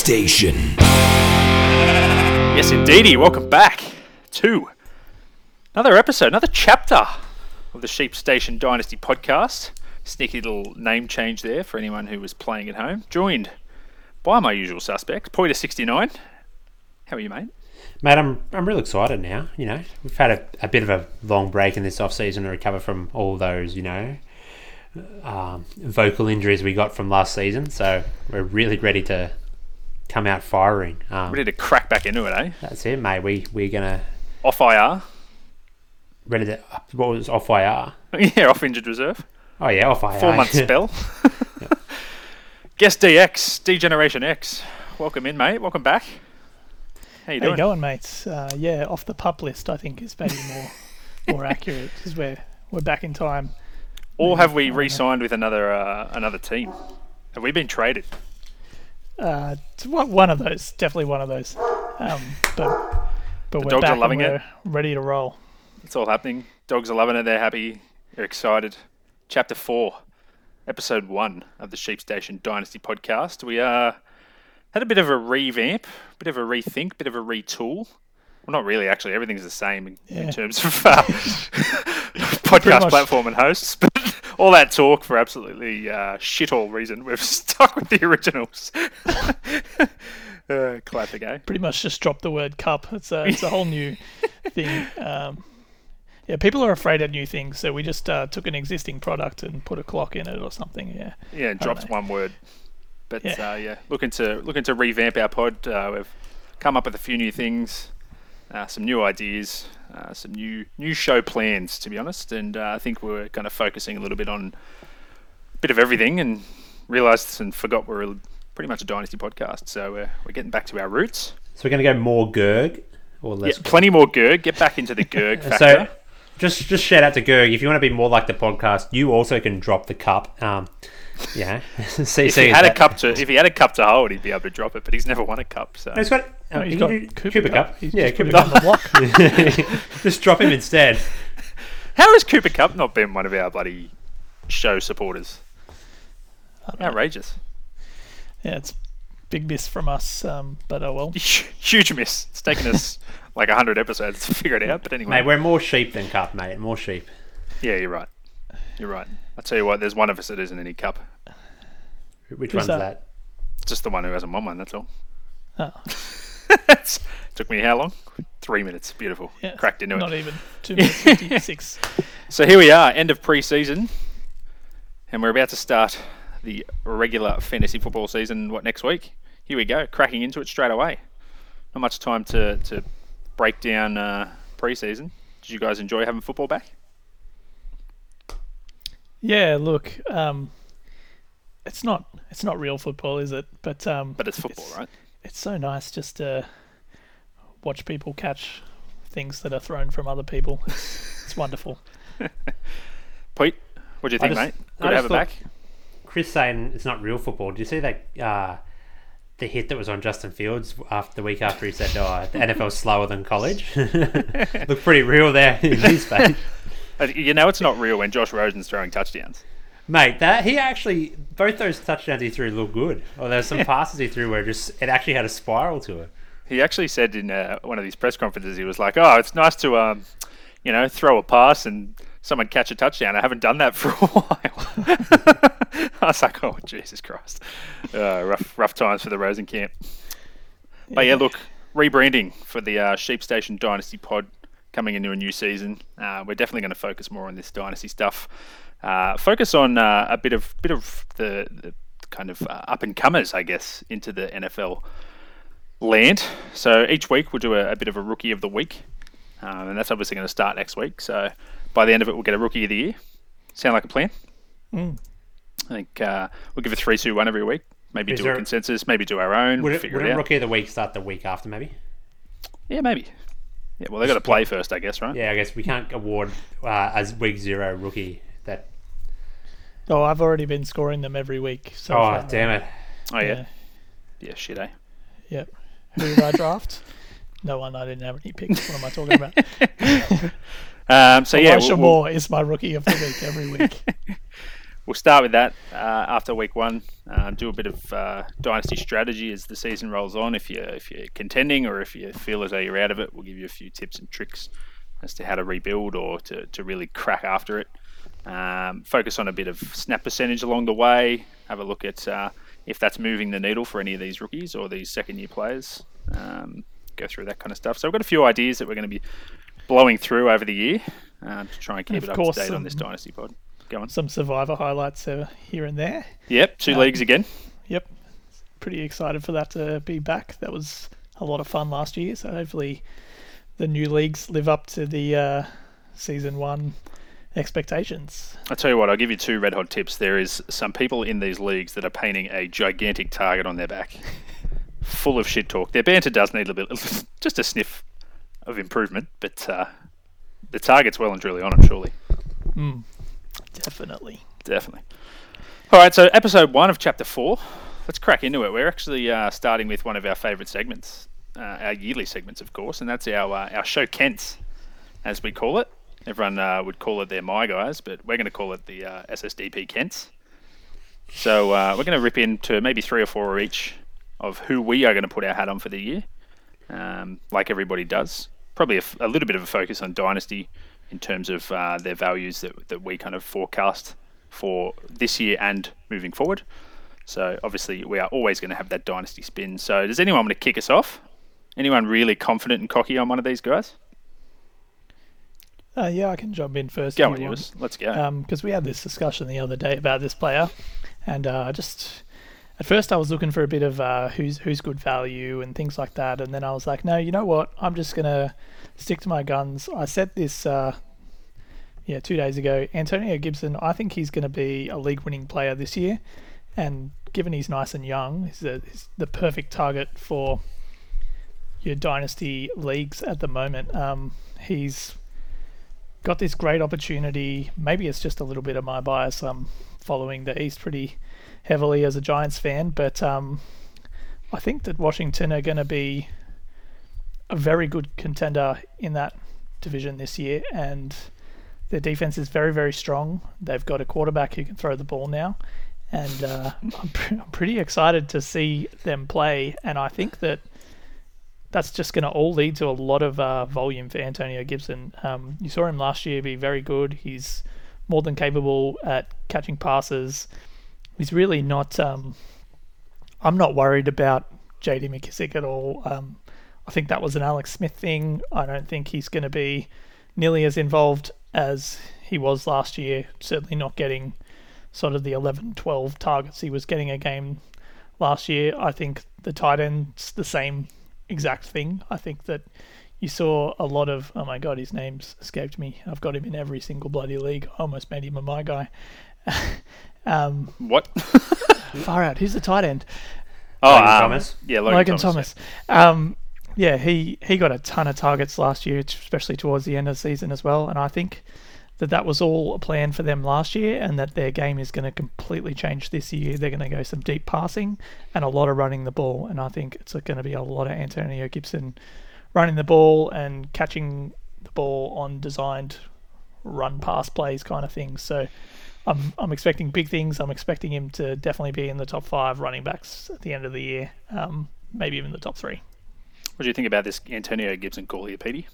Station. Yes, indeedy. Welcome back to another episode, another chapter of the Sheep Station Dynasty podcast. Sneaky little name change there for anyone who was playing at home. Joined by my usual suspect, Poiter69. How are you, mate? Mate, I'm I'm real excited now. You know, we've had a, a bit of a long break in this off season to recover from all those, you know, um, vocal injuries we got from last season. So we're really ready to come out firing. Um, Ready to crack back into it, eh? that's it, mate. We we're gonna Off IR. ready to what was off IR. yeah, off injured reserve. Oh yeah, off IR. Four month spell. Guest DX, D-Generation X. Welcome in, mate. Welcome back. How you How doing? you going, mates? Uh, yeah, off the pup list, I think is maybe more more accurate because we're we're back in time. Or have we re-signed with another uh, another team? Have we been traded? Uh, it's one of those, definitely one of those. Um, but but we're dogs are back loving and it. ready to roll. It's all happening. Dogs are loving it. They're happy. They're excited. Chapter four, episode one of the Sheep Station Dynasty podcast. We uh, had a bit of a revamp, bit of a rethink, bit of a retool. Well, not really. Actually, everything's the same in, in terms of uh, podcast platform and hosts. But all that talk for absolutely uh, shit all reason, we've stuck with the originals. uh, classic, eh? Pretty much just dropped the word cup. It's a it's a whole new thing. Um, yeah, people are afraid of new things, so we just uh, took an existing product and put a clock in it or something. Yeah. Yeah, drops know. one word. But yeah. Yeah. Uh, yeah, looking to looking to revamp our pod. Uh, we've come up with a few new things, uh, some new ideas, uh, some new new show plans. To be honest, and uh, I think we're kind of focusing a little bit on a bit of everything, and realised and forgot we're a, pretty much a dynasty podcast. So we're we're getting back to our roots. So we're gonna go more Gerg or Yeah, less. plenty more Gerg. Get back into the Gerg factor. So just just shout out to Gerg if you want to be more like the podcast. You also can drop the cup. Um, yeah. see, if he had a cup to if he had a cup to hold, he'd be able to drop it. But he's never won a cup. So He's got. No, he's he got can do Cooper, Cooper Kupp. He's Yeah, just put Cooper it on Cup. the block. just drop him instead. How has Cooper Kupp not been one of our bloody show supporters? Outrageous. yeah, it's big miss from us. Um, but oh well. Huge miss. It's taken us like 100 episodes to figure it out, but anyway. Mate, we're more sheep than cup, mate. More sheep. yeah, you're right. You're right. I tell you what, there's one of us that isn't any cup. Which Who's one's that? that? Just the one who hasn't won one, that's all. Oh, It's- Took me how long? Three minutes. Beautiful. yeah, Cracked into not it. Not even two minutes fifty six. So here we are, end of pre-season, and we're about to start the regular fantasy football season. What next week? Here we go, cracking into it straight away. Not much time to to break down uh, pre-season. Did you guys enjoy having football back? Yeah, look, um, it's not it's not real football, is it? But um, But it's football, right? It's so nice just to watch people catch things that are thrown from other people. it's wonderful. Pete, what do you think, just- mate? I Good to have just it back. Chris saying it's not real football. Do you see that? Uh, the hit that was on Justin Fields after the week after he said, "Oh, the NFL's slower than college." Looked pretty real there in his face, You know it's not real when Josh Rosen's throwing touchdowns. mate. That he actually both those touchdowns he threw looked good. Or there's some passes he threw where it just it actually had a spiral to it. He actually said in uh, one of these press conferences, he was like, "Oh, it's nice to, um, you know, throw a pass and someone catch a touchdown. I haven't done that for a while." I was like, "Oh, Jesus Christ!" Uh, rough, rough times for the Rosen camp. But yeah, look, rebranding for the uh, Sheep Station Dynasty Pod coming into a new season. Uh, we're definitely going to focus more on this dynasty stuff. Uh, focus on uh, a bit of bit of the, the kind of uh, up and comers, I guess, into the NFL land. So each week we'll do a, a bit of a rookie of the week, um, and that's obviously going to start next week. So by the end of it, we'll get a rookie of the year. Sound like a plan? Mm. I think uh, we'll give a three, two, one every week. Maybe Is do there- a consensus. Maybe do our own. Would We'll it, would it a rookie of the week start the week after? Maybe. Yeah, maybe. Yeah, well, they got to play first, I guess, right? Yeah, I guess we can't award uh, as week zero rookie that. Oh, I've already been scoring them every week. So Oh far. damn it! Oh yeah. Yeah. Yeah, shit, eh? Yep. Who did I draft? no one. I didn't have any picks. What am I talking about? Um, so yeah, Elijah we'll, we'll, Moore is my rookie of the week every week. we'll start with that uh, after week one. Uh, do a bit of uh, dynasty strategy as the season rolls on. If you if you're contending or if you feel as though you're out of it, we'll give you a few tips and tricks as to how to rebuild or to, to really crack after it. Um, focus on a bit of snap percentage along the way. Have a look at uh, if that's moving the needle for any of these rookies or these second year players. Um, go through that kind of stuff. So I've got a few ideas that we're going to be blowing through over the year uh, to try and keep And it up to date on um, this dynasty pod. Go on. Some survivor highlights here and there. Yep, two um, leagues again. Yep, pretty excited for that to be back. That was a lot of fun last year. So hopefully, the new leagues live up to the uh, season one expectations. I'll tell you what, I'll give you two red hot tips. There is some people in these leagues that are painting a gigantic target on their back, full of shit talk. Their banter does need a little bit, just a sniff of improvement, but uh, the target's well and truly on it, surely. Mm, definitely. Definitely. All right, so episode one of chapter four. Let's crack into it. We're actually uh, starting with one of our favourite segments, uh, our yearly segments, of course, and that's our uh, our show Kents, as we call it. Everyone uh, would call it their My Guys, but we're going to call it the uh, SSDP Kents. So uh, we're going to rip into maybe three or four each of who we are going to put our hat on for the year, um, like everybody does. Probably a, f- a little bit of a focus on Dynasty in terms of uh, their values that, that we kind of forecast for this year and moving forward. So obviously we are always going to have that Dynasty spin. So does anyone want to kick us off? Anyone really confident and cocky on one of these guys? Uh, yeah, I can jump in first. Go on, yours. Let's go. because we had this discussion the other day about this player, and uh, just at first I was looking for a bit of uh, who's who's good value and things like that, and then I was like, no, you know what? I'm just gonna stick to my guns. I said this, uh, yeah, two days ago. Antonio Gibson, I think he's going to be a league-winning player this year, and given he's nice and young, he's, a, he's the perfect target for your dynasty leagues at the moment. Um, he's got this great opportunity. Maybe it's just a little bit of my bias. I'm following the East pretty heavily as a Giants fan, but um, I think that Washington are going to be a very good contender in that division this year, and their defense is very, very strong. They've got a quarterback who can throw the ball now, and uh, I'm, pre- I'm pretty excited to see them play. And I think that that's just going to all lead to a lot of uh, volume for Antonio Gibson. Um, you saw him last year be very good. He's more than capable at catching passes. He's really not. Um, I'm not worried about J.D. McKissic at all. Um, I think that was an Alex Smith thing. I don't think he's going to be nearly as involved as he was last year. Certainly not getting sort of the 11, 12 targets he was getting a game last year. I think the tight end's the same exact thing. I think that you saw a lot of oh my god, his name's escaped me. I've got him in every single bloody league. I almost made him a my guy. Um, what? far out. Who's the tight end? oh, Logan um, Thomas? Yeah, Logan, Logan, Thomas. Um, yeah, he he got a ton of targets last year, especially towards the end of the season as well. And I think that that was all a plan for them last year, and that their game is going to completely change this year. They're going to go some deep passing and a lot of running the ball, and I think it's going to be a lot of Antonio Gibson running the ball and catching the ball on designed run pass plays kind of things. So I'm I'm expecting big things. I'm expecting him to definitely be in the top five running backs at the end of the year, um, maybe even the top three. What do you think about this Antonio Gibson call here, Petey?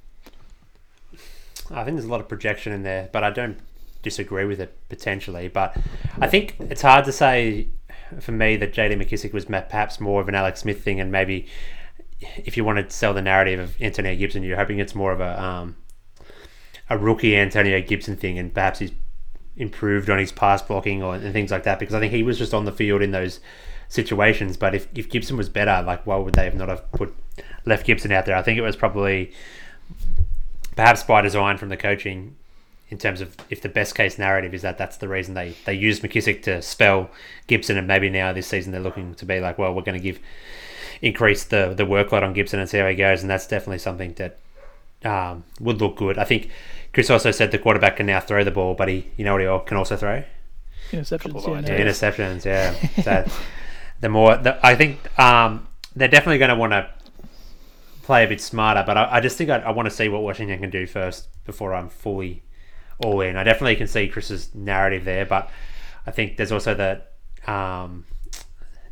I think there's a lot of projection in there, but I don't disagree with it potentially. But I think it's hard to say for me that JD McKissic was perhaps more of an Alex Smith thing, and maybe if you want to sell the narrative of Antonio Gibson, you're hoping it's more of a um, a rookie Antonio Gibson thing, and perhaps he's improved on his pass blocking or and things like that. Because I think he was just on the field in those situations. But if, if Gibson was better, like why would they have not have put left Gibson out there? I think it was probably perhaps by design from the coaching in terms of if the best case narrative is that that's the reason they, they used McKissic to spell Gibson and maybe now this season they're looking to be like, well, we're going to give increase the, the workload on Gibson and see how he goes. And that's definitely something that um, would look good. I think Chris also said the quarterback can now throw the ball, but he, you know what he can also throw? Interceptions, yeah, Yeah, interceptions, yeah. so the more, the, I think um, they're definitely going to want to play a bit smarter, but I, I just think I, I want to see what Washington can do first before I'm fully all in. I definitely can see Chris's narrative there, but I think there's also the um,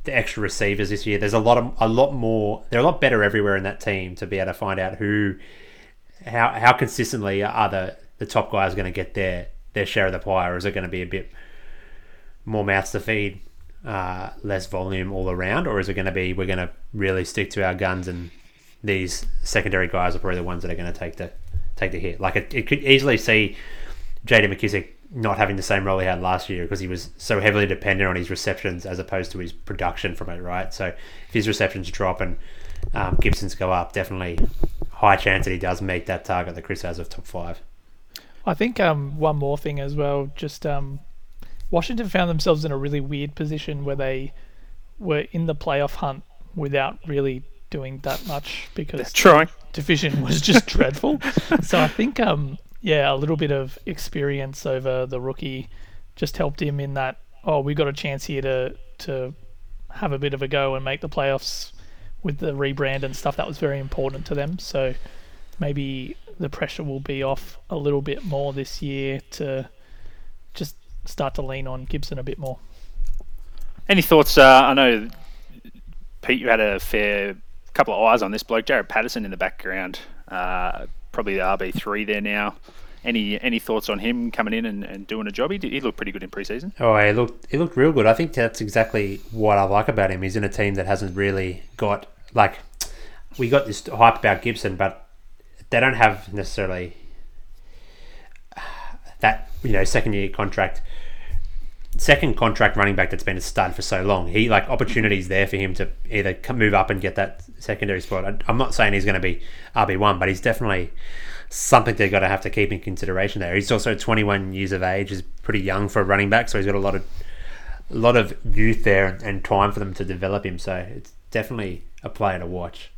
the extra receivers this year. There's a lot of a lot more. They're a lot better everywhere in that team to be able to find out who, how how consistently are the the top guys going to get their their share of the pie, or is it going to be a bit more mouths to feed, uh, less volume all around, or is it going to be we're going to really stick to our guns and these secondary guys are probably the ones that are going to take the take the hit. Like it, it could easily see J.D. McKissic not having the same role he had last year because he was so heavily dependent on his receptions as opposed to his production from it, right? So if his receptions drop and um, Gibson's go up, definitely high chance that he does meet that target that Chris has of top five. I think um, one more thing as well, just um, Washington found themselves in a really weird position where they were in the playoff hunt without really doing that much because They're division was just dreadful. So I think, um, yeah, a little bit of experience over the rookie just helped him in that. Oh, we got a chance here to to have a bit of a go and make the playoffs with the rebrand and stuff. That was very important to them. So maybe the pressure will be off a little bit more this year to just start to lean on Gibson a bit more. Any thoughts? Uh, I know, Pete, you had a fair couple of eyes on this bloke, Jaret Patterson in the background. Uh, probably the RB three there now. Any any thoughts on him coming in and, and doing a job? He, did, he looked pretty good in preseason. Oh, he looked he looked real good. I think that's exactly what I like about him. He's in a team that hasn't really got like we got this hype about Gibson, but they don't have necessarily that you know second year contract second contract running back that's been a stud for so long. He like opportunities there for him to either move up and get that secondary spot. I, I'm not saying he's going to be RB one, but he's definitely something they've got to have to keep in consideration there. He's also 21 years of age, is pretty young for a running back, so he's got a lot of a lot of youth there and time for them to develop him. So it's definitely a player to watch.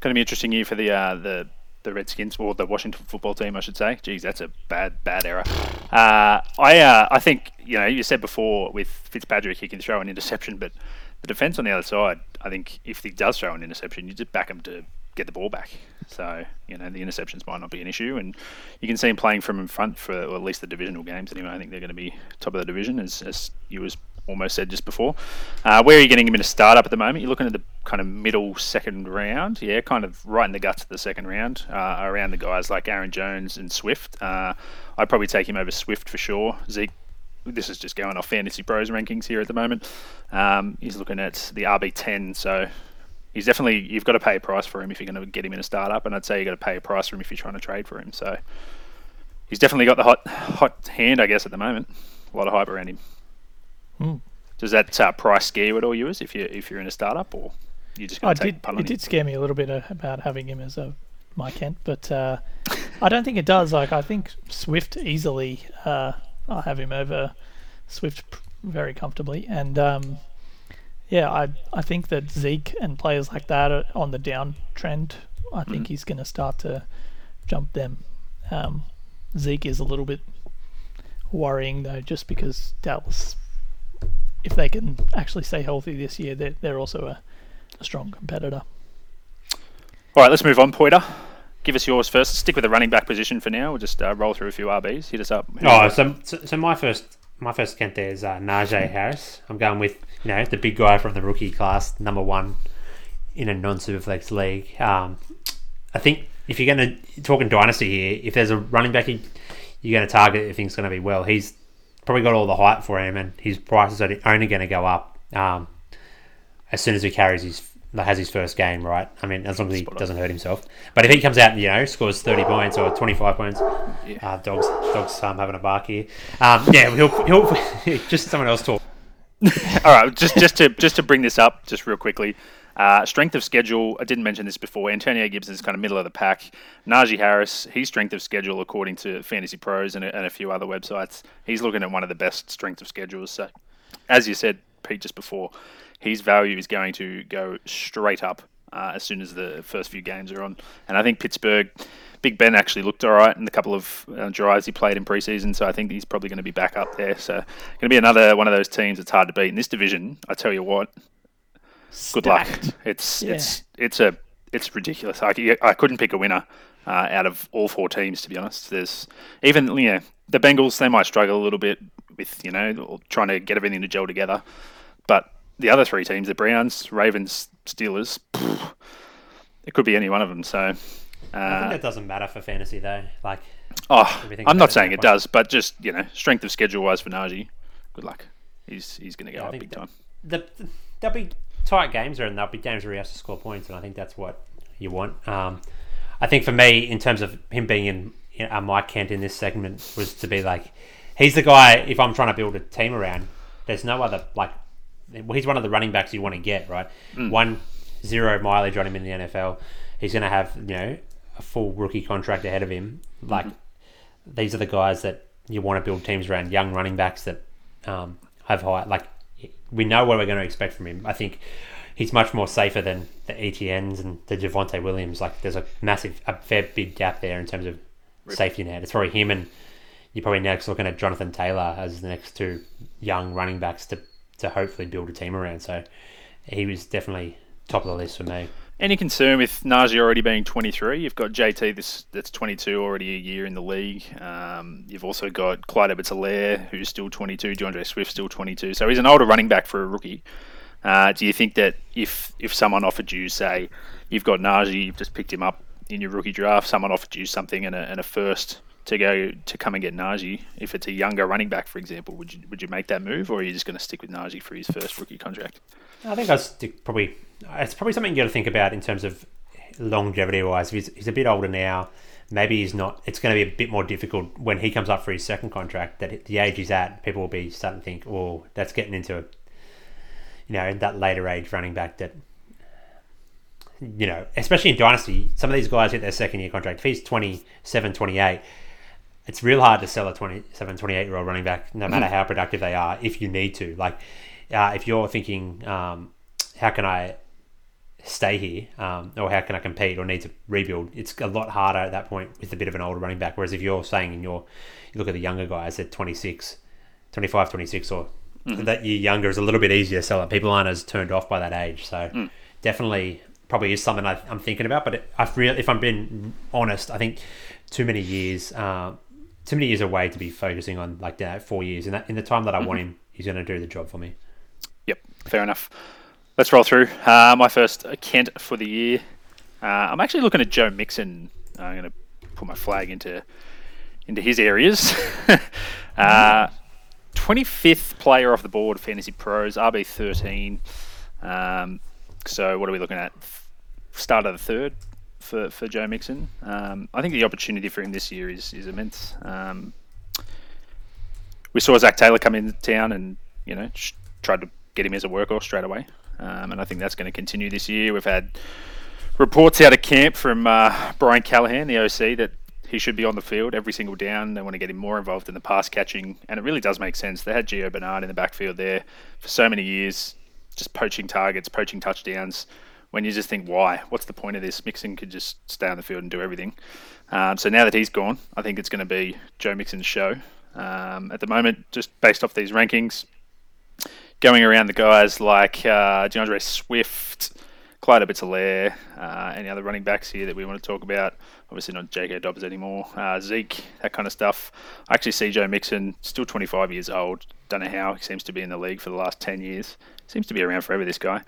Going to be interesting year for the uh, the the Redskins or the Washington football team, I should say. Geez, that's a bad bad error. Uh, I uh, I think you know you said before with Fitzpatrick he can throw an interception, but the defense on the other side, I think if he does throw an interception, you just back him to get the ball back. So you know the interceptions might not be an issue, and you can see him playing from in front for at least the divisional games. Anyway, I think they're going to be top of the division, as, as you was almost said just before. Uh, where are you getting him in a startup at the moment? You're looking at the kind of middle second round, yeah, kind of right in the guts of the second round, uh, around the guys like Aaron Jones and Swift. Uh, I'd probably take him over Swift for sure. Zeke this is just going off Fantasy Pros rankings here at the moment. Um, he's looking at the RB10, so he's definitely you've got to pay a price for him if you're going to get him in a startup, and I'd say you got to pay a price for him if you're trying to trade for him. So he's definitely got the hot hot hand, I guess, at the moment. A lot of hype around him. Hmm. Does that uh, price scare you at all, yours, if you if you're in a startup, or you just going to take did. It him? did scare me a little bit uh, about having him as a my Kent, but uh, I don't think it does. Like I think Swift easily. Uh, I have him over Swift very comfortably, and um, yeah, I I think that Zeke and players like that are on the downtrend. I think Mhm. he's going to start to jump them. Um, Zeke is a little bit worrying though, just because Dallas, if they can actually stay healthy this year, they're, they're also a, a strong competitor. All right, let's move on, Poiter. Give us yours first. Stick with the running back position for now. We'll just uh, roll through a few RBs. Hit us up. Oh, so, so, so my first my first Kent there is uh, Najee Harris. I'm going with you know the big guy from the rookie class, number one in a non superflex league. Um, I think if you're going to talking dynasty here, if there's a running back you- you're going to target, you think it's going to be well, he's probably got all the hype for him, and his prices are only going to go up um, as soon as he carries his has his first game, right? I mean, as long as he Spot doesn't hurt himself. But if he comes out and you know scores thirty points or twenty five points, Yeah. uh, dogs dogs um, having a bark here. Um, yeah, he'll, he'll just someone else talk. All right, just just to just to bring this up, just real quickly. Uh, strength of schedule. I didn't mention this before. Antonio Gibson is kind of middle of the pack. Najee Harris, his strength of schedule, according to Fantasy Pros and a, and a few other websites, he's looking at one of the best strength of schedules. So, as you said, Pete, just before, his value is going to go straight up uh, as soon as the first few games are on. And I think Pittsburgh, Big Ben actually looked all right in the couple of uh, drives he played in preseason. So I think he's probably going to be back up there. So going to be another one of those teams that's hard to beat in this division. I tell you what, good luck. It's Yeah. it's it's a it's ridiculous. I, I couldn't pick a winner uh, out of all four teams to be honest. There's even you know the Bengals they might struggle a little bit with you know trying to get everything to gel together. But the other three teams, the Browns, Ravens, Steelers, it could be any one of them. So. I Uh, think that doesn't matter for fantasy though. Like, oh, everything's I'm not saying it one. does, but just you know, strength of schedule wise for Najee, good luck. He's he's going to go Yeah, up big that- time. the, the there'll be tight games are and there'll be games where he has to score points, and I think that's what you want. Um, I think for me, in terms of him being in know, uh, Mike Kent in this segment, was to be like, he's the guy. If I'm trying to build a team around, there's no other like. He's one of the running backs you want to get right. One zero mileage on him in the NFL. He's going to have you know a full rookie contract ahead of him. Like these are the guys that you want to build teams around. Young running backs that um, have high like we know what we're going to expect from him. I think he's much more safer than the ETNs and the Javonte Williams. Like there's a massive, a fair big gap there in terms of safety net. It's probably him and you're probably next looking at Jonathan Taylor as the next two young running backs to to hopefully build a team around. So he was definitely top of the list for me. Any concern with Najee already being 23? You've got JT this that's 22, already a year in the league. Um, you've also got Clyde Edwards-Helaire, who's still 22. D'Andre Swift still 22. So he's an older running back for a rookie. Uh, do you think that if if someone offered you, say, you've got Najee, you've just picked him up in your rookie draft, someone offered you something and a, and a first to go to come and get Najee, if it's a younger running back, for example, would you would you make that move, or are you just going to stick with Najee for his first rookie contract? I think I'd stick probably. It's probably something you got to think about in terms of longevity wise. He's, he's a bit older now. Maybe he's not. It's going to be a bit more difficult when he comes up for his second contract. That the age he's at, people will be starting to think, "Oh, that's getting into, you know, that later age running back." That, you know, especially in dynasty, some of these guys get their second year contract. If he's 27, 28, it's real hard to sell a 27, 28 year old running back, no matter how productive they are, if you need to. Like, uh, if you're thinking, um, how can I stay here, um, or how can I compete, or need to rebuild, it's a lot harder at that point with a bit of an older running back. Whereas if you're saying in your, you look at the younger guys at 26, 25, 26, or that year younger is a little bit easier to sell it. People aren't as turned off by that age. So definitely probably is something I, I'm thinking about. But it, I've real, if I'm being honest, I think too many years, uh, too many years away to be focusing on like that four years. In that in the time that I want him, he's going to do the job for me. Yep, fair enough. Let's roll through. Uh, my first uh, Kent for the year. Uh, I'm actually looking at Joe Mixon. I'm going to put my flag into into his areas. uh, 25th player off the board, Fantasy Pros, RB 13. Um, so what are we looking at? Start of the third for, for Joe Mixon. Um, I think the opportunity for him this year is is immense. Um, we saw Zac Taylor come into town and you know sh- tried to get him as a workhorse straight away, um, and I think that's going to continue this year. We've had reports out of camp from uh, Brian Callahan, the OC, that he should be on the field every single down. They want to get him more involved in the pass catching, and it really does make sense. They had Gio Bernard in the backfield there for so many years, just poaching targets, poaching touchdowns. When you just think, why? What's the point of this? Mixon could just stay on the field and do everything. Um, so now that he's gone, I think it's going to be Joe Mixon's show. Um, at the moment, just based off these rankings, going around the guys like uh, D'Andre Swift, Clyde Edwards-Helaire, uh, any other running backs here that we want to talk about. Obviously not J.K. Dobbs anymore. Uh, Zeke, that kind of stuff. I actually see Joe Mixon, still 25 years old. Don't know how. He seems to be in the league for the last 10 years. Seems to be around forever, this guy.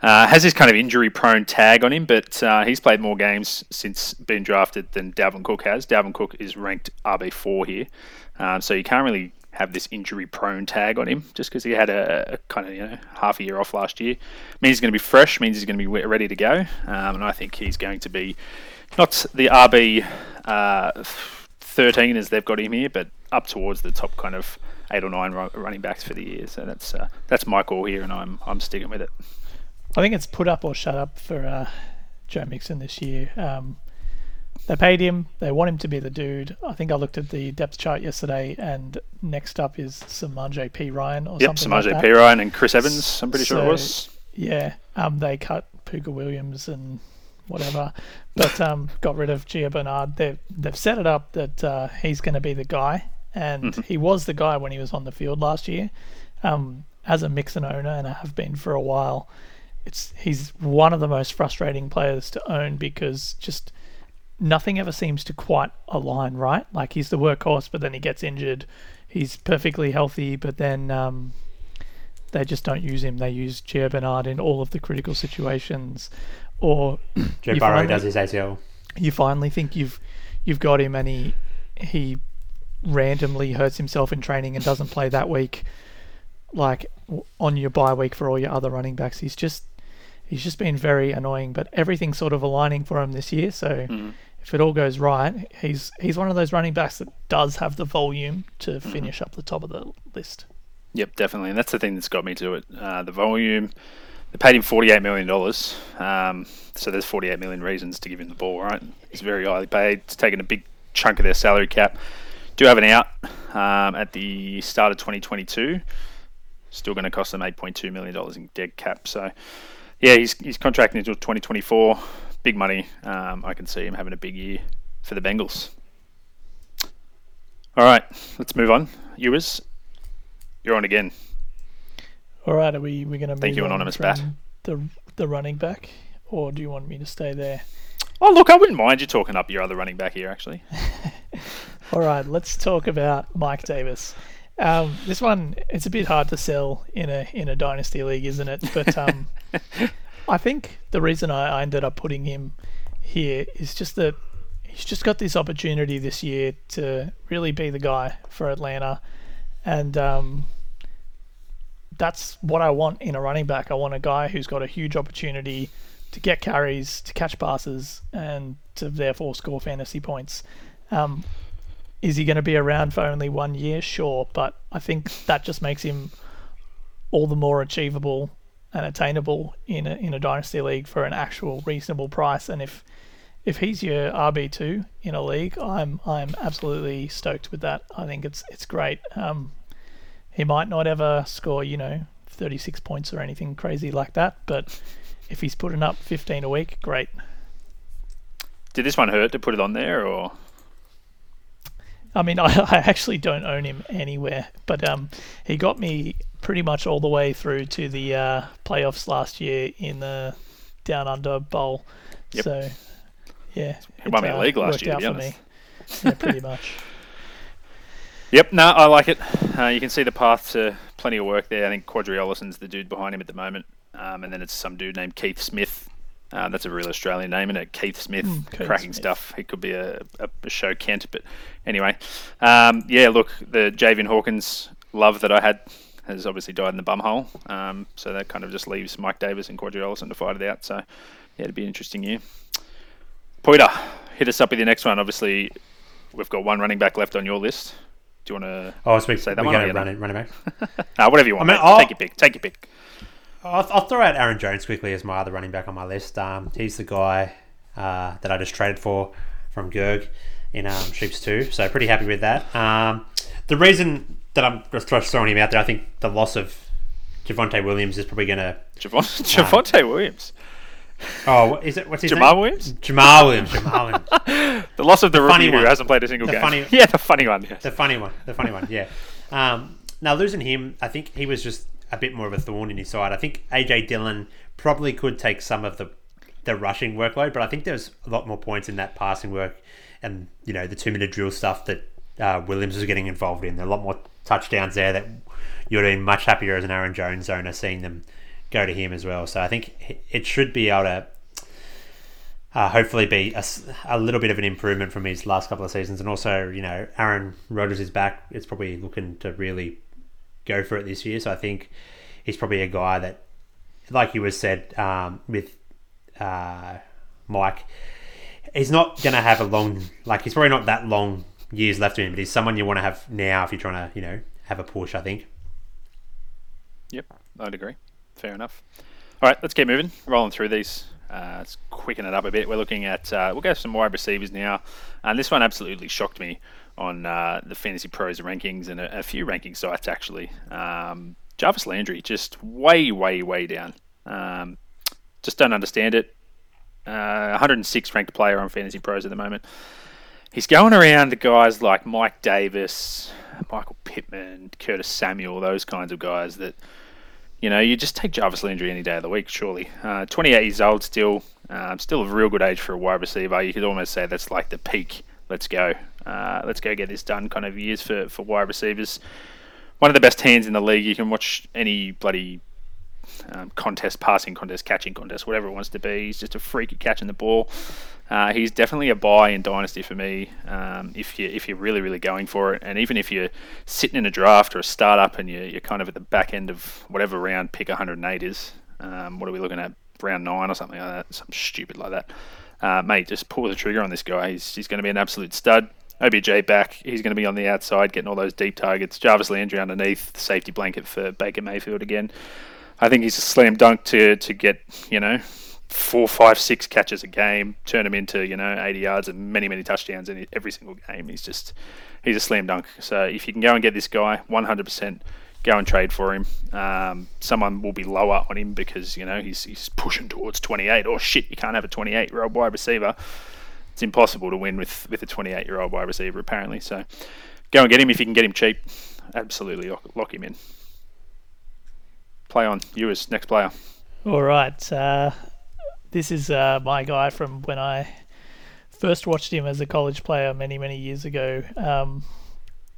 Uh, has this kind of injury-prone tag on him, but uh, he's played more games since being drafted than Dalvin Cook has. Dalvin Cook is ranked RB4 here. Um, so you can't really have this injury prone tag on him just because he had a, a, kind of you know half a year off last year. Means he's going to be fresh means he's going to be ready to go. Um, and I think he's going to be not the RB uh, 13 as they've got him here but up towards the top kind of eight or nine running backs for the year. So that's uh, that's my call here and I'm I'm sticking with it. I think it's put up or shut up for uh, Joe Mixon this year. Um, they paid him. They want him to be the dude. I think I looked at the depth chart yesterday, and next up is Samaje Perine or yep something Samaje like that. Perine and Chris Evans I'm pretty sure it was Yeah, um, they cut Puka Williams and whatever, but um, got rid of Gio Bernard. They've they've set it up that uh, he's going to be the guy, and he was the guy when he was on the field last year. Um, as a Mixon owner, and I have been for a while, it's he's one of the most frustrating players to own because just nothing ever seems to quite align right. Like he's the workhorse, but then he gets injured. He's perfectly healthy, but then um, they just don't use him. They use Gio Bernard in all of the critical situations. Or Joe you Burrow finally- does his ACL. you finally think you've you've got him, and he he randomly hurts himself in training and doesn't play that week. Like on your bye week for all your other running backs, he's just he's just been very annoying. But everything's sort of aligning for him this year. So Mhm. If it all goes right, he's he's one of those running backs that does have the volume to finish up the top of the list. Yep, definitely, and that's the thing that's got me to it. Uh, the volume. They paid him forty-eight million dollars, um, so there's forty-eight million reasons to give him the ball. Right, he's very highly paid. It's taken a big chunk of their salary cap. Do have an out um, at the start of 2022. Still going to cost them 8.2 million dollars in dead cap. So, yeah, he's he's contracting until 2024. Big money. Um, I can see him having a big year for the Bengals. All right, let's move on. Ewers, you're on again. All right, are we we're going to move Thank you, Anonymous Bat. the the running back, or do you want me to stay there? Oh, look, I wouldn't mind you talking up your other running back here, actually. All right, let's talk about Mike Davis. Um, this one, it's a bit hard to sell in a in a dynasty league, isn't it? But um, I think the reason I, ended up putting him here is just that he's just got this opportunity this year to really be the guy for Atlanta, and um, that's what I want in a running back. I want a guy who's got a huge opportunity to get carries, to catch passes, and to therefore score fantasy points. Um, is he going to be around for only one year? Sure, but I think that just makes him all the more achievable and attainable in a in a dynasty league for an actual reasonable price. And if if he's your RB two in a league, I'm I'm absolutely stoked with that. I think it's it's great. Um, he might not ever score, you know, 36 points or anything crazy like that, but if he's putting up 15 a week, great. Did this one hurt to put it on there, or I mean, I, I actually don't own him anywhere, but um, he got me pretty much all the way through to the uh, playoffs last year in the Down Under Bowl. Yep. So, yeah, He won me a league last year, to out be for honest. me. Yeah, pretty much. Yep, no, I like it. Uh, you can see the path to plenty of work there. I think Qadree Ollison's the dude behind him at the moment, um, and then it's some dude named Keith Smith. Uh, that's a real Australian name, isn't it? Keith Smith, Mm, Keith cracking Smith. stuff. He could be a, a, a show Kent, but anyway, um, yeah. Look, the Javian Hawkins love that I had has obviously died in the bumhole, um, so that kind of just leaves Mike Davis and Qadree Ollison to fight it out. So yeah, it'd be an interesting year. Poiter, hit us up with your next one. Obviously, we've got one running back left on your list. Do you want to? Oh, so we, Say we're that one going to again. run it, run back. Uh, whatever you want. I mean, mate. Take your pick. Take your pick. I'll, I'll throw out Aaron Jones quickly as my other running back on my list. Um, he's the guy uh, that I just traded for from Gerg in um, Sheeps 2. So pretty happy with that. Um, the reason that I'm just throwing him out there, I think the loss of Javonte Williams is probably going to. Javonte Williams. Oh, is it? What's his Jamal name? Williams? Jamal Williams. Jamal Williams. The loss of the, funny rookie who hasn't played a single The game. funny- yeah, the funny one. Yes. The funny one. The funny one. Yeah. Um, now losing him, I think he was just a bit more of a thorn in his side. I think AJ Dillon probably could take some of the the rushing workload, but I think there's a lot more points in that passing work and you know the two minute drill stuff that uh, Williams was getting involved in. There are a lot more touchdowns there that you'd have been much happier as an Aaron Jones owner seeing them go to him as well. So I think it should be able to uh, hopefully be a little bit of an improvement from his last couple of seasons. And also, you know, Aaron Rodgers is back. It's probably looking to really go for it this year. So I think he's probably a guy that, like you was said um, with uh, Mike, he's not going to have a long, like, he's probably not that long years left in him, but he's someone you want to have now if you're trying to, you know, have a push, I think. Yep, I'd agree. Fair enough. All right, let's keep moving. Rolling through these. Uh, let's quicken it up a bit. We're looking at, uh, we'll go some wide receivers now. And this one absolutely shocked me on uh, the Fantasy Pros rankings and a, a few ranking sites, actually. Um, Jarvis Landry, just way, way, way down. Um, just don't understand it. Uh, 106 ranked player on Fantasy Pros at the moment. He's going around the guys like Mike Davis, Michael Pittman, Curtis Samuel, those kinds of guys that, you know, you just take Jarvis Landry any day of the week, surely. Uh, 28 years old still. Um, still a real good age for a wide receiver. You could almost say that's like the peak. Let's go. Uh, let's go get this done kind of years for, for wide receivers. One of the best hands in the league. You can watch any bloody um, contest, passing contest, catching contest, whatever it wants to be. He's just a freak at catching the ball. Uh, he's definitely a buy in dynasty for me um, if you if you're really really going for it, and even if you're sitting in a draft or a startup and you're, you're kind of at the back end of whatever round pick 108 is. Um, what are we looking at? Round nine or something like that, something stupid like that. Uh, mate, just pull the trigger on this guy. He's he's going to be an absolute stud. OBJ back. He's going to be on the outside, getting all those deep targets. Jarvis Landry underneath, the safety blanket for Baker Mayfield again. I think he's a slam dunk to to get you know four, five, six catches a game, turn him into you know 80 yards and many, many touchdowns in every single game. He's just he's a slam dunk. So if you can go and get this guy, 100%, go and trade for him. Um, someone will be lower on him because you know he's he's pushing towards 28. Or oh, shit, you can't have a 28 year old wide receiver. It's impossible to win with with a 28 year old wide receiver apparently. So go and get him if you can get him cheap. Absolutely lock, lock him in. Play on. You as next player. All right. Uh, this is uh, my guy from when I first watched him as a college player many, many years ago. Um,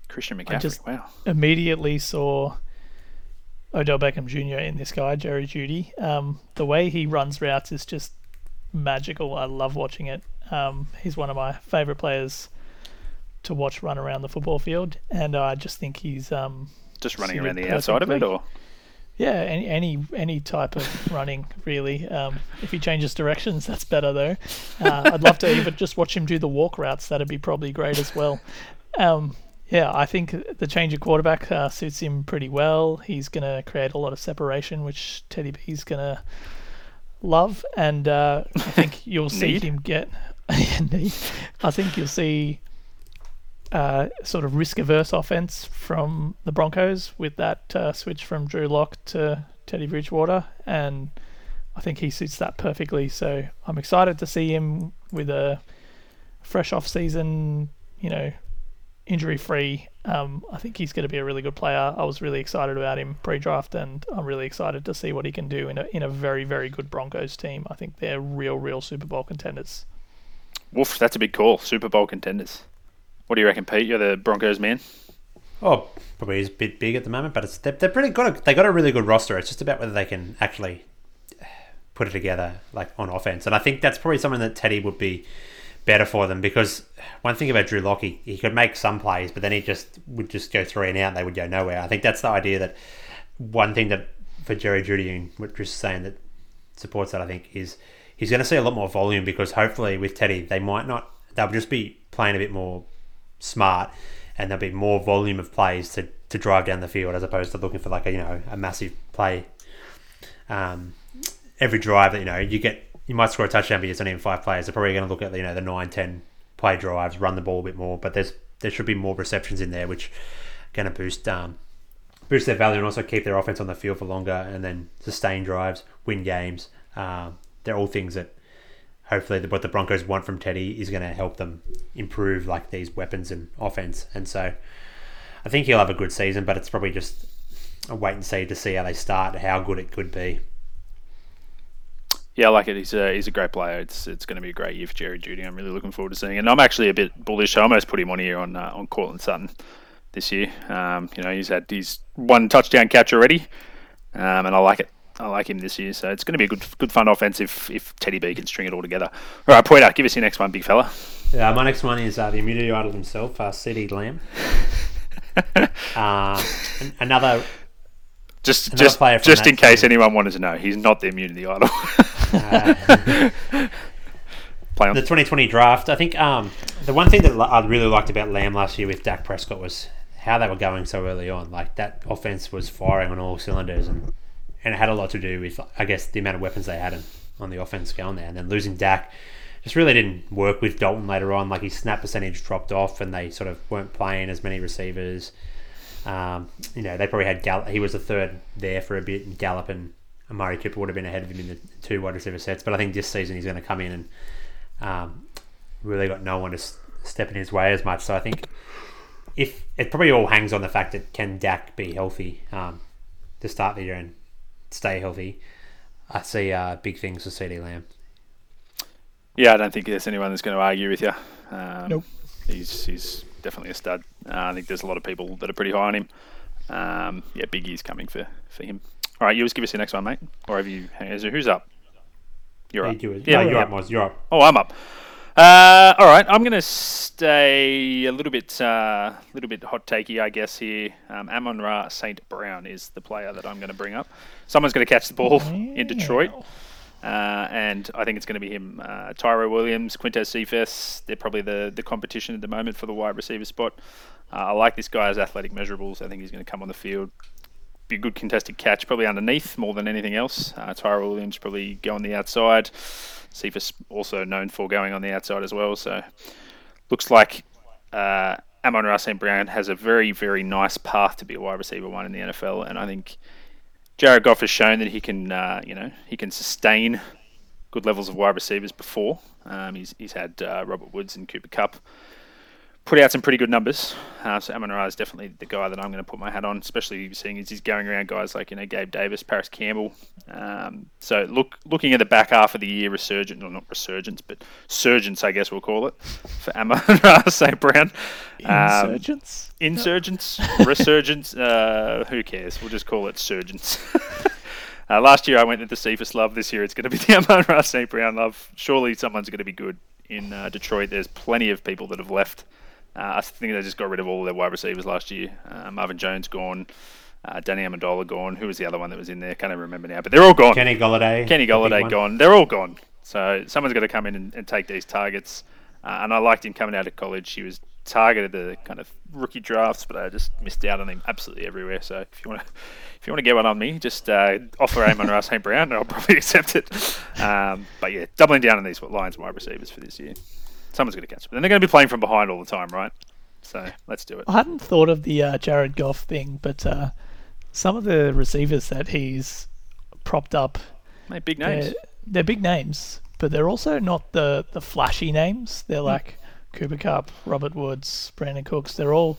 Christian McCaffrey. I just wow. immediately saw Odell Beckham Jr. in this guy, Jerry Jeudy. Um, the way he runs routes is just magical. I love watching it. Um, he's one of my favorite players to watch run around the football field, and I just think he's um, just running around the outside of it, or yeah, any any, any type of running really. Um, if he changes directions, that's better though. Uh, I'd love to even just watch him do the walk routes. That'd be probably great as well. Um, yeah, I think the change of quarterback uh, suits him pretty well. He's going to create a lot of separation, which Teddy B's going to love, and uh, I think you'll see him get. I think you'll see uh, sort of risk averse offense from the Broncos with that uh, switch from Drew Lock to Teddy Bridgewater, and I think he suits that perfectly. So I'm excited to see him with a fresh off season, you know, injury free. Um, I think he's going to be a really good player. I was really excited about him pre draft, and I'm really excited to see what he can do in a in a very very good Broncos team. I think they're real real Super Bowl contenders. Woof, that's a big call. Super Bowl contenders. What do you reckon, Pete? You're the Broncos man. Oh, probably is a bit big at the moment, but it's they're, they're pretty good. They got a really good roster. It's just about whether they can actually put it together, like on offense. And I think that's probably something that Teddy would be better for them because one thing about Drew Lock, he, he could make some plays, but then he just would just go three and out. and They would go nowhere. I think that's the idea that one thing that for Jerry Jeudy and what Chris is saying that supports that I think is he's going to see a lot more volume because hopefully with Teddy they might not they'll just be playing a bit more smart, and there'll be more volume of plays to, to drive down the field as opposed to looking for like a you know a massive play. Um, every drive that you know you get, you might score a touchdown, but it's only in five players. They're probably going to look at you know the nine, ten play drives, run the ball a bit more, but there's there should be more receptions in there, which going to boost um, boost their value and also keep their offense on the field for longer, and then sustain drives, win games. Um, they're all things that hopefully what the Broncos want from Teddy is going to help them improve like these weapons and offense. And so I think he'll have a good season, but it's probably just a wait and see to see how they start, how good it could be. Yeah, I like it. He's a, he's a great player. It's it's going to be a great year for Jerry Jeudy. I'm really looking forward to seeing it. And I'm actually a bit bullish. I almost put him on here on uh, on Courtland Sutton this year. Um, you know, he's had his one touchdown catch already, um, and I like it. I like him this year, so it's going to be a good, good fun offense if, if Teddy B can string it all together. All right, Poiter, give us your next one, big fella. Yeah, my next one is uh, the immunity idol himself, uh, CeeDee Lamb. uh, another. Just, another just, just in case team. anyone wanted to know, he's not the immunity idol. uh, Play on. The 2020 draft. I think um, the one thing that I really liked about Lamb last year with Dak Prescott was how they were going so early on. Like that offense was firing on all cylinders, and and it had a lot to do with, I guess, the amount of weapons they had on the offense going there. And then losing Dak just really didn't work with Dalton later on. Like his snap percentage dropped off, and they sort of weren't playing as many receivers. Um, you know, they probably had Gallup. He was the third there for a bit, and Gallup and Amari Cooper would have been ahead of him in the two wide receiver sets. But I think this season he's going to come in and um, really got no one to step in his way as much. So I think if it probably all hangs on the fact that can Dak be healthy um, to start the year and stay healthy, I see uh, big things for CeeDee Lamb. Yeah, I don't think there's anyone that's going to argue with you. Um, Nope. He's he's definitely a stud. Uh, I think there's a lot of people that are pretty high on him. Um, yeah, big years coming for, for him. All right, you just give us your next one, mate. Or have you? is Who's up? You're Yeah, up. you- Yeah, no, you're yeah. up, Moz. You're up. Oh, I'm up. Uh, all right, I'm going to stay a little bit, uh, little bit hot takey, I guess. Here, um, Amon Ra St. Brown is the player that I'm going to bring up. Someone's going to catch the ball in Detroit, uh, and I think it's going to be him. Uh, Tyrell Williams, Quintez Cephus. They're probably the the competition at the moment for the wide receiver spot. Uh, I like this guy's athletic measurables. I think he's going to come on the field. Be a good contested catch, probably underneath more than anything else. Uh, Tyrell Williams probably go on the outside. Cephus also known for going on the outside as well. So looks like uh, Amon Ra St. Brown has a very, very nice path to be a wide receiver one in the NFL, and I think Jared Goff has shown that he can, uh, you know, he can sustain good levels of wide receivers before. Um, he's he's had uh, Robert Woods and Cooper Kupp put out some pretty good numbers. Uh, so Amon Ra is definitely the guy that I'm going to put my hat on, especially seeing as he's going around guys like you know Gabe Davis, Parris Campbell. Um, so look, looking at the back half of the year, resurgence, or not resurgence, but surgence, I guess we'll call it for Amon Ra St. Brown. Um, Insurgents. Insurgents, resurgence, uh, who cares? We'll just call it surgents. uh, last year I went with the Cephus love. This year it's going to be the Amon Ra St. Brown love. Surely someone's going to be good in uh, Detroit. There's plenty of people that have left. Uh, I think they just got rid of all their wide receivers last year. Uh, Marvin Jones gone. Uh, Danny Amendola gone. Who was the other one that was in there? Can't even remember now. But they're all gone. Kenny Golladay. Kenny the one. gone. They're all gone. So someone's got to come in and, and take these targets. Uh, and I liked him coming out of college. He was targeted the kind of rookie drafts, but I just missed out on him absolutely everywhere. So if you want to, if you want to get one on me, just uh, offer Amon Ra St. Brown, and I'll probably accept it. Um, but yeah, doubling down on these Lions wide receivers for this year. Someone's going to catch them. And they're going to be playing from behind all the time, right? So let's do it. I hadn't thought of the uh, Jared Goff thing, but uh, some of the receivers that he's propped up, Mate, big names. they're, they're big names, but they're also not the, the flashy names. Hmm. They're like Cooper Kupp, Robert Woods, Brandin Cooks. They're all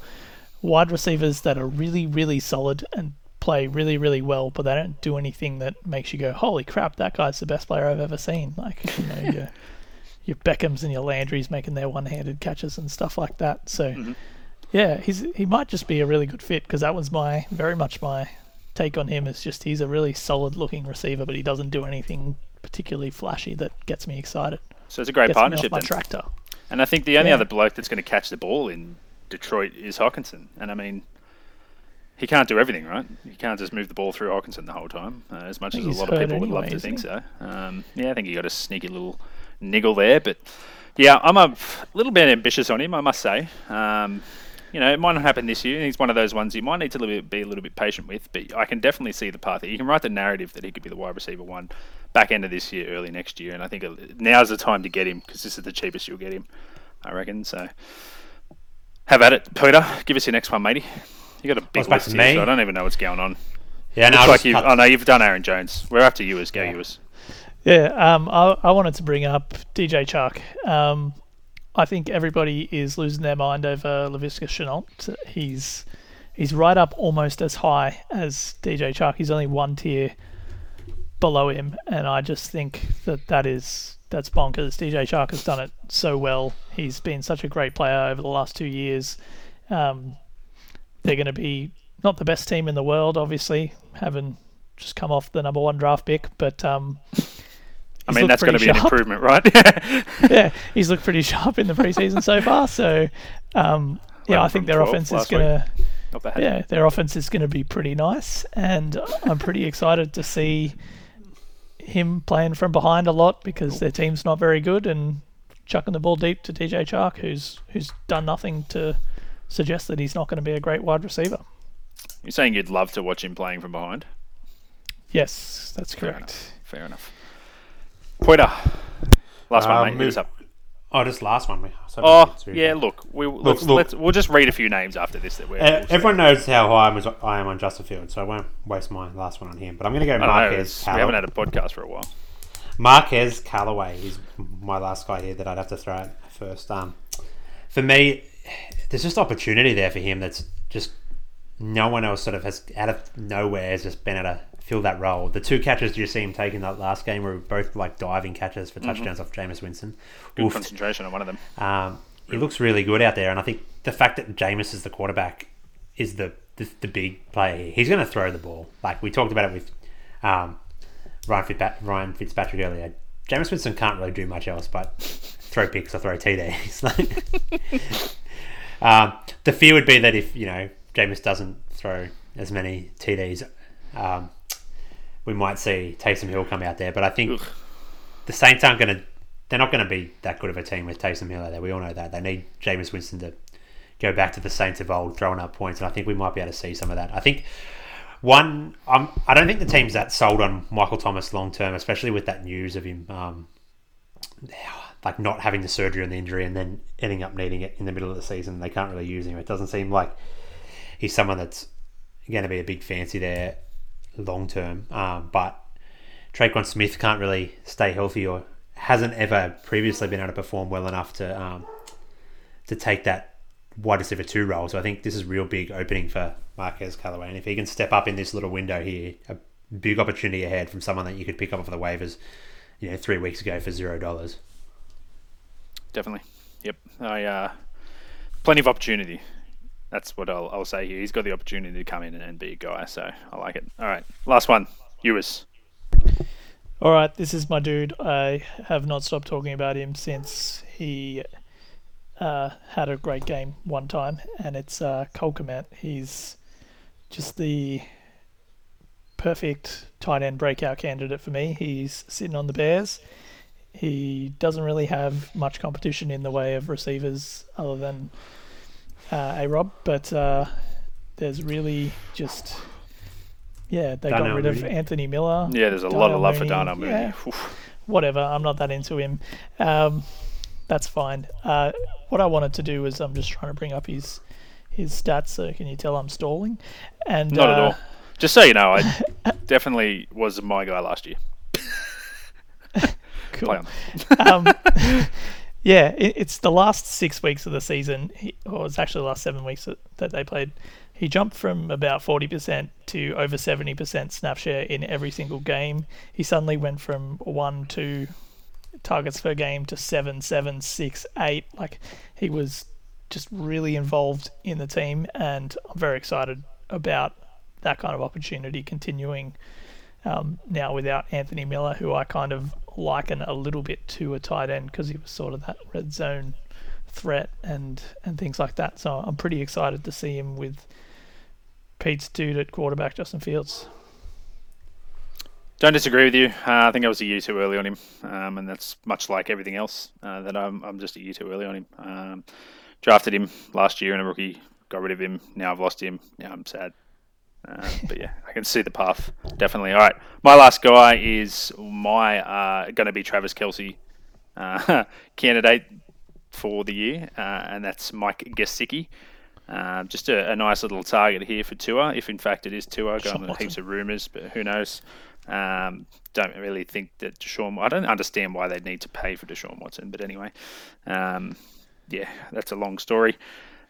wide receivers that are really, really solid and play really, really well, but they don't do anything that makes you go, "Holy crap, that guy's the best player I've ever seen!" Like you know, your Beckhams and your Landrys making their one-handed catches and stuff like that. So. Mhm. Yeah, he's he might just be a really good fit because that was my very much my take on him. Is just he's a really solid looking receiver, but he doesn't do anything particularly flashy that gets me excited. So it's a great Gets me partnership off my then. tractor. And I think the only Yeah. other bloke that's going to catch the ball in Detroit is Hockenson. And I mean, he can't do everything, right? He can't just move the ball through Hockenson the whole time, uh, as much as a lot of people would love to think so. Um, yeah, I think he got a sneaky little niggle there. But yeah, I'm a little bit ambitious on him, I must say. Um, you know, it might not happen this year. He's one of those ones you might need to be a little bit patient with, but I can definitely see the path. You can write the narrative that he could be the wide receiver one back end of this year, early next year, and I think uh, now's the time to get him because this is the cheapest you'll get him, I reckon. So have at it, Peter. Give us your next one, matey. You got a big list to here, so I don't even know what's going on. Yeah, no, like you. cut- Oh no, you've done Aaron Jones. We're after you, as go Yeah. Yeah, um, I, I wanted to bring up DJ Chark. Um, I think everybody is losing their mind over Laviska Shenault. He's he's right up almost as high as DJ Chark. He's only one tier below him, and I just think that that is that's bonkers. DJ Chark has done it so well. He's been such a great player over the last two years. Um, they're going to be not the best team in the world, obviously, having just come off the number one draft pick, but um, I mean, that's going to be an improvement, right? yeah, he's looked pretty sharp in the preseason so far. So, um, yeah, I think their offense is going to, yeah, their offense is going to be pretty nice, and I'm pretty excited to see him playing from behind a lot because their team's not very good and chucking the ball deep to DJ Chark, who's who's done nothing to suggest that he's not going to be a great wide receiver. You're saying you'd love to watch him playing from behind. Yes, that's Fair correct. enough. Fair enough. Poiter. Last one, mate. Hit move- us up. Oh, just last one. we- so Oh, it's- yeah. Look, we let's, look. let's we'll just read a few names after this. That we're Uh, we'll everyone knows how high I'm, I am on Justin Fields, so I won't waste my last one on him. But I'm going to go I don't know, Marquez. it's- we haven't had a podcast for a while. Marquez Callaway is my last guy here that I'd have to throw at first. Um, for me, there's just opportunity there for him that's just no one else sort of has out of nowhere has just been able to fill that role. The two catches you see him take in that last game were both like diving catches for touchdowns off Jameis Winston. Good Oof. concentration on one of them. Um, he looks really good out there, and I think the fact that Jameis is the quarterback is the the, the big play here. He's going to throw the ball. Like we talked about it with um, Ryan, Fitzpat- Ryan Fitzpatrick earlier. Jameis Winston can't really do much else but throw picks or throw TDs. Like, um, the fear would be that if you know Jameis doesn't throw as many TDs, um, we might see Taysom Hill come out there. But I think Ugh. the Saints aren't going to. They're not going to be that good of a team with Taysom Hill out there. We all know that. They need Jameis Winston to go back to the Saints of old, throwing up points, and I think we might be able to see some of that. I think one. Um, I don't think the team's that sold on Michael Thomas long term, especially with that news of him. Um, like not having the surgery and the injury and then ending up needing it in the middle of the season. They can't really use him. It doesn't seem like he's someone that's going to be a big fancy there long term. Um, but Tre'Quan Smith can't really stay healthy or hasn't ever previously been able to perform well enough to um, to take that wide receiver two role. So I think this is a real big opening for Marquez Callaway. And if he can step up in this little window here, a big opportunity ahead from someone that you could pick up off the waivers, you know, three weeks ago for zero dollars. Definitely. Yep. I uh, plenty of opportunity. That's what I'll, I'll say here. He's got the opportunity to come in and, be a guy, so I like it. All right, last one. Ewis. All right, this is my dude. I have not stopped talking about him since he uh, had a great game one time, and it's uh, Cole Kmet. He's just the perfect tight end breakout candidate for me. He's sitting on the Bears. He doesn't really have much competition in the way of receivers other than uh, A Rob, but uh, there's really just yeah they got Darnell rid of Anthony Miller Yeah, there's a lot of love for Mooney, Darnell Mooney. yeah. Whatever. I'm not that into him. Um, that's fine. Uh, what I wanted to do is I'm just trying to bring up his his stats. So can you tell I'm stalling? And Not at uh, all. Just so you know, I definitely was my guy last year. Cool. Um, yeah, it, it's the last six weeks of the season, or it's actually the last seven weeks that, that they played. He jumped from about 40% to over 70% snap share in every single game. He suddenly went from one, two targets per game to seven, seven, six, eight. Like he was just really involved in the team, and I'm very excited about that kind of opportunity continuing um, now without Anthony Miller, who I kind of liken a little bit to a tight end because he was sort of that red zone threat and and things like that. So I'm pretty excited to see him with Pete's dude at quarterback, Justin Fields. Don't disagree with you. Uh, I think I was a year too early on him, um, and that's much like everything else uh, that I'm, I'm just a year too early on him. Um, drafted him last year in a rookie, got rid of him. Now I've lost him. Now I'm sad. Uh, but yeah, I can see the path definitely. All right, my last guy is my uh, going to be Travis Kelce uh, candidate for the year, uh, and that's Mike Gesicki. Uh, just a, a nice little target here for Tua, if in fact it is Tua. Going on heaps of rumours, but who knows? Um, don't really think that Deshaun. I don't understand why they need to pay for Deshaun Watson, but anyway, um, yeah, that's a long story.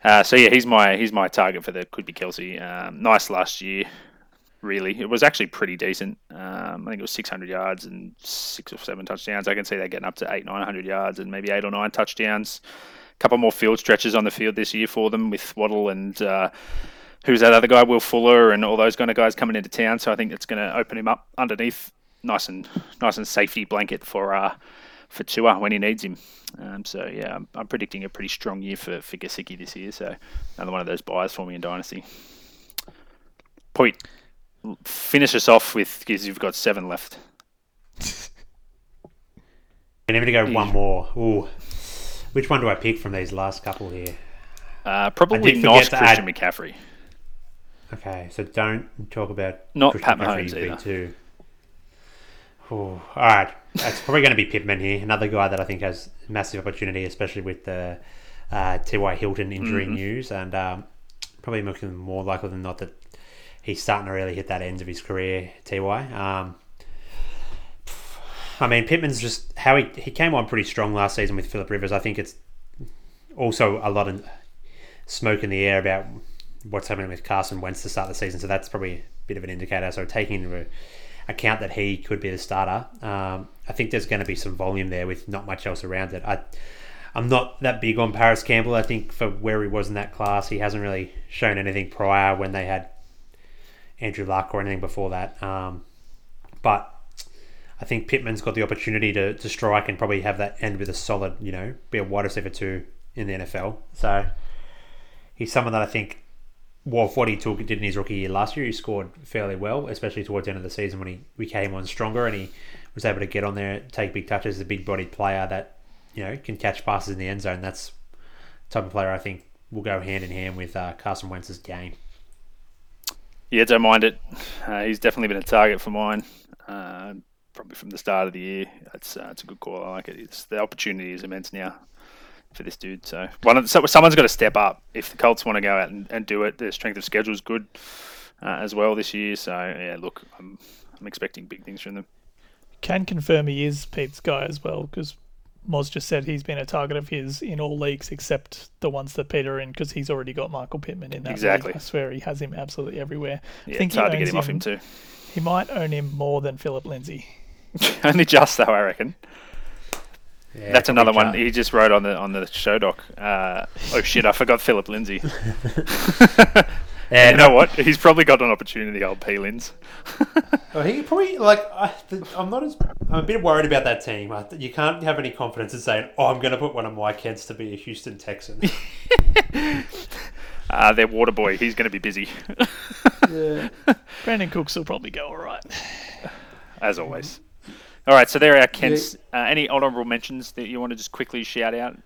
Uh, so yeah, he's my he's my target for the could be Kelce. Um, nice last year, really. It was actually pretty decent. Um, I think it was 600 yards and six or seven touchdowns. I can see that getting up to eight, 900 yards and maybe eight or nine touchdowns. A couple more field stretches on the field this year for them with Waddle and uh, who's that other guy, Will Fuller, and all those kind of guys coming into town. So I think it's going to open him up underneath, nice and nice and safety blanket for uh, for Tua when he needs him. Um, so yeah, I'm, I'm predicting a pretty strong year for for Gesicki this year. So another one of those buys for me in dynasty. Point. Finish us off with because you've got seven left. And even to go one more. Ooh. Which one do I pick from these last couple here? Uh, probably not Christian add- McCaffrey. Okay, so don't talk about Not Christian Pat McCaffrey Mahomes either. V2. Ooh, all right, that's probably going to be Pittman here, another guy that I think has massive opportunity, especially with the uh, T.Y. Hilton injury Mm-hmm. news, and um, probably looking more likely than not that he's starting to really hit that end of his career. Ty, um, I mean Pittman's just how he he came on pretty strong last season with Philip Rivers. I think it's also a lot of smoke in the air about what's happening with Carson Wentz to start the season. So that's probably a bit of an indicator. So taking into account that he could be the starter, um, I think there's going to be some volume there with not much else around it. I, I'm not that big on Parris Campbell. I think for where he was in that class, he hasn't really shown anything prior when they had Andrew Luck or anything before that. Um, but I think Pittman's got the opportunity to, to strike and probably have that end with a solid, you know, be a wide receiver two in the NFL. So he's someone that I think, well, what he took did in his rookie year last year, he scored fairly well, especially towards the end of the season when he, we came on stronger and he was able to get on there, take big touches, a big bodied player that, you know, can catch passes in the end zone. That's the type of player I think will go hand in hand with uh, Carson Wentz's game. Yeah, don't mind it. Uh, he's definitely been a target for mine, uh, probably from the start of the year. It's uh, it's a good call. I like it. It's, the opportunity is immense now for this dude. So one of the, so someone's got to step up if the Colts want to go out and, and do it. Their strength of schedule is good uh, as well this year. So yeah, look, I'm I'm expecting big things from them. Can confirm he is Pete's guy as well because Moz just said he's been a target of his in all leagues except the ones that Peter are in because he's already got Michael Pittman in that Exactly. league. I swear he has him absolutely everywhere. Yeah, think it's hard to get owns him off him- him too. He might own him more than Philip Lindsay. Only just though, I reckon. Yeah, That's another one he just wrote on the on the show doc. Uh, oh shit, I forgot Philip Lindsay. Yeah, you know what? He's probably got an opportunity, old Peelins. Well, he probably like I, I'm not as I'm a bit worried about that team. I, you can't have any confidence in saying, "Oh, I'm going to put one of my kids to be a Houston Texan." Uh, their water boy, he's going to be busy, Brandin Cooks will probably go all right. as always. All right, so there are our Kents. Uh, any honourable mentions that you want to just quickly shout out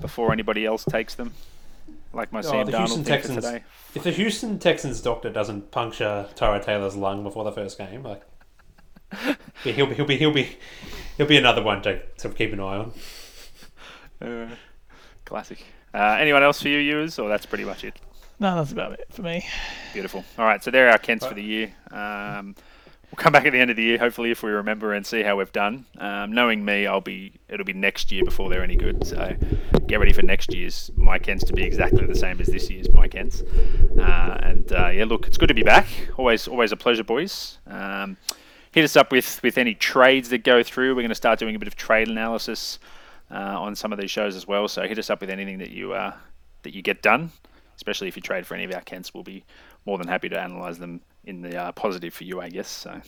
before anybody else takes them? Like my Oh, Sam the Darnold Houston Texans. today. if the Houston Texans doctor doesn't puncture Tyrod Taylor's lung before the first game, like yeah, he'll be he'll be he'll be he'll be another one to to keep an eye on. Uh, classic. Uh, anyone else for you, viewers, or that's pretty much it? No, that's about it for me. Beautiful. All right, so there are our Kents for the year. Um, we'll come back at the end of the year, hopefully, if we remember and see how we've done. Um, knowing me, I'll be it'll be next year before they're any good. So get ready for next year's my Kents to be exactly the same as this year's my Kents. Uh, and uh, yeah, look, it's good to be back. Always, always a pleasure, boys. Um, hit us up with with any trades that go through. We're going to start doing a bit of trade analysis uh, on some of these shows as well. So hit us up with anything that you uh, that you get done, especially if you trade for any of our Kents. We'll be more than happy to analyse them in the uh, positive for you, I guess. So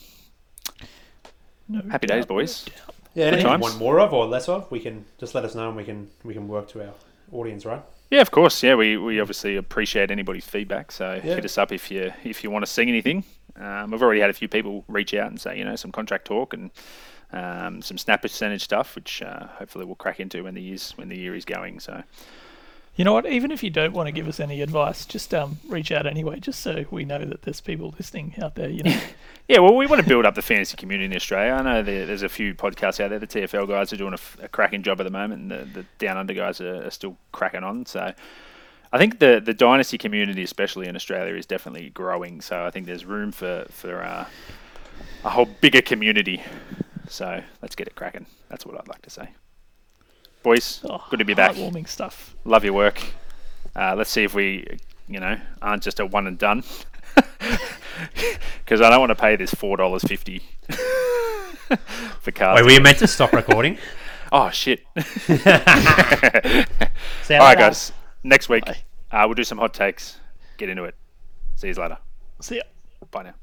No happy doubt. days, boys. Yeah, anything you want more of or less of, we can just let us know and we can we can work to our audience, right? Yeah, of course. Yeah, we, we obviously appreciate anybody's feedback. So Yeah. hit us up if you if you want to sing anything. Um, we've already had a few people reach out and say you know some contract talk and um, some snap percentage stuff, which uh, hopefully we'll crack into when the years when the year is going. So You know what? Even if you don't want to give us any advice, just um, reach out anyway, just so we know that there's people listening out there. You know, yeah, well, we want to build up the fantasy community in Australia. I know there, there's a few podcasts out there. The TFL guys are doing a cracking job at the moment, and the, the Down Under guys are, are still cracking on. So. I think the, the dynasty community, especially in Australia, is definitely growing. So I think there's room for for uh, a whole bigger community. So let's get it cracking. That's what I'd like to say. Boys, oh, good to be back. Warming stuff. Love your work. Uh, let's see if we, you know, aren't just a one and done. Because I don't want to pay this four dollars fifty for cards. Wait, were you meant to stop recording? Oh shit! All right, guys. Next week, uh, we'll do some hot takes. Get into it. See you later. See ya. Bye now.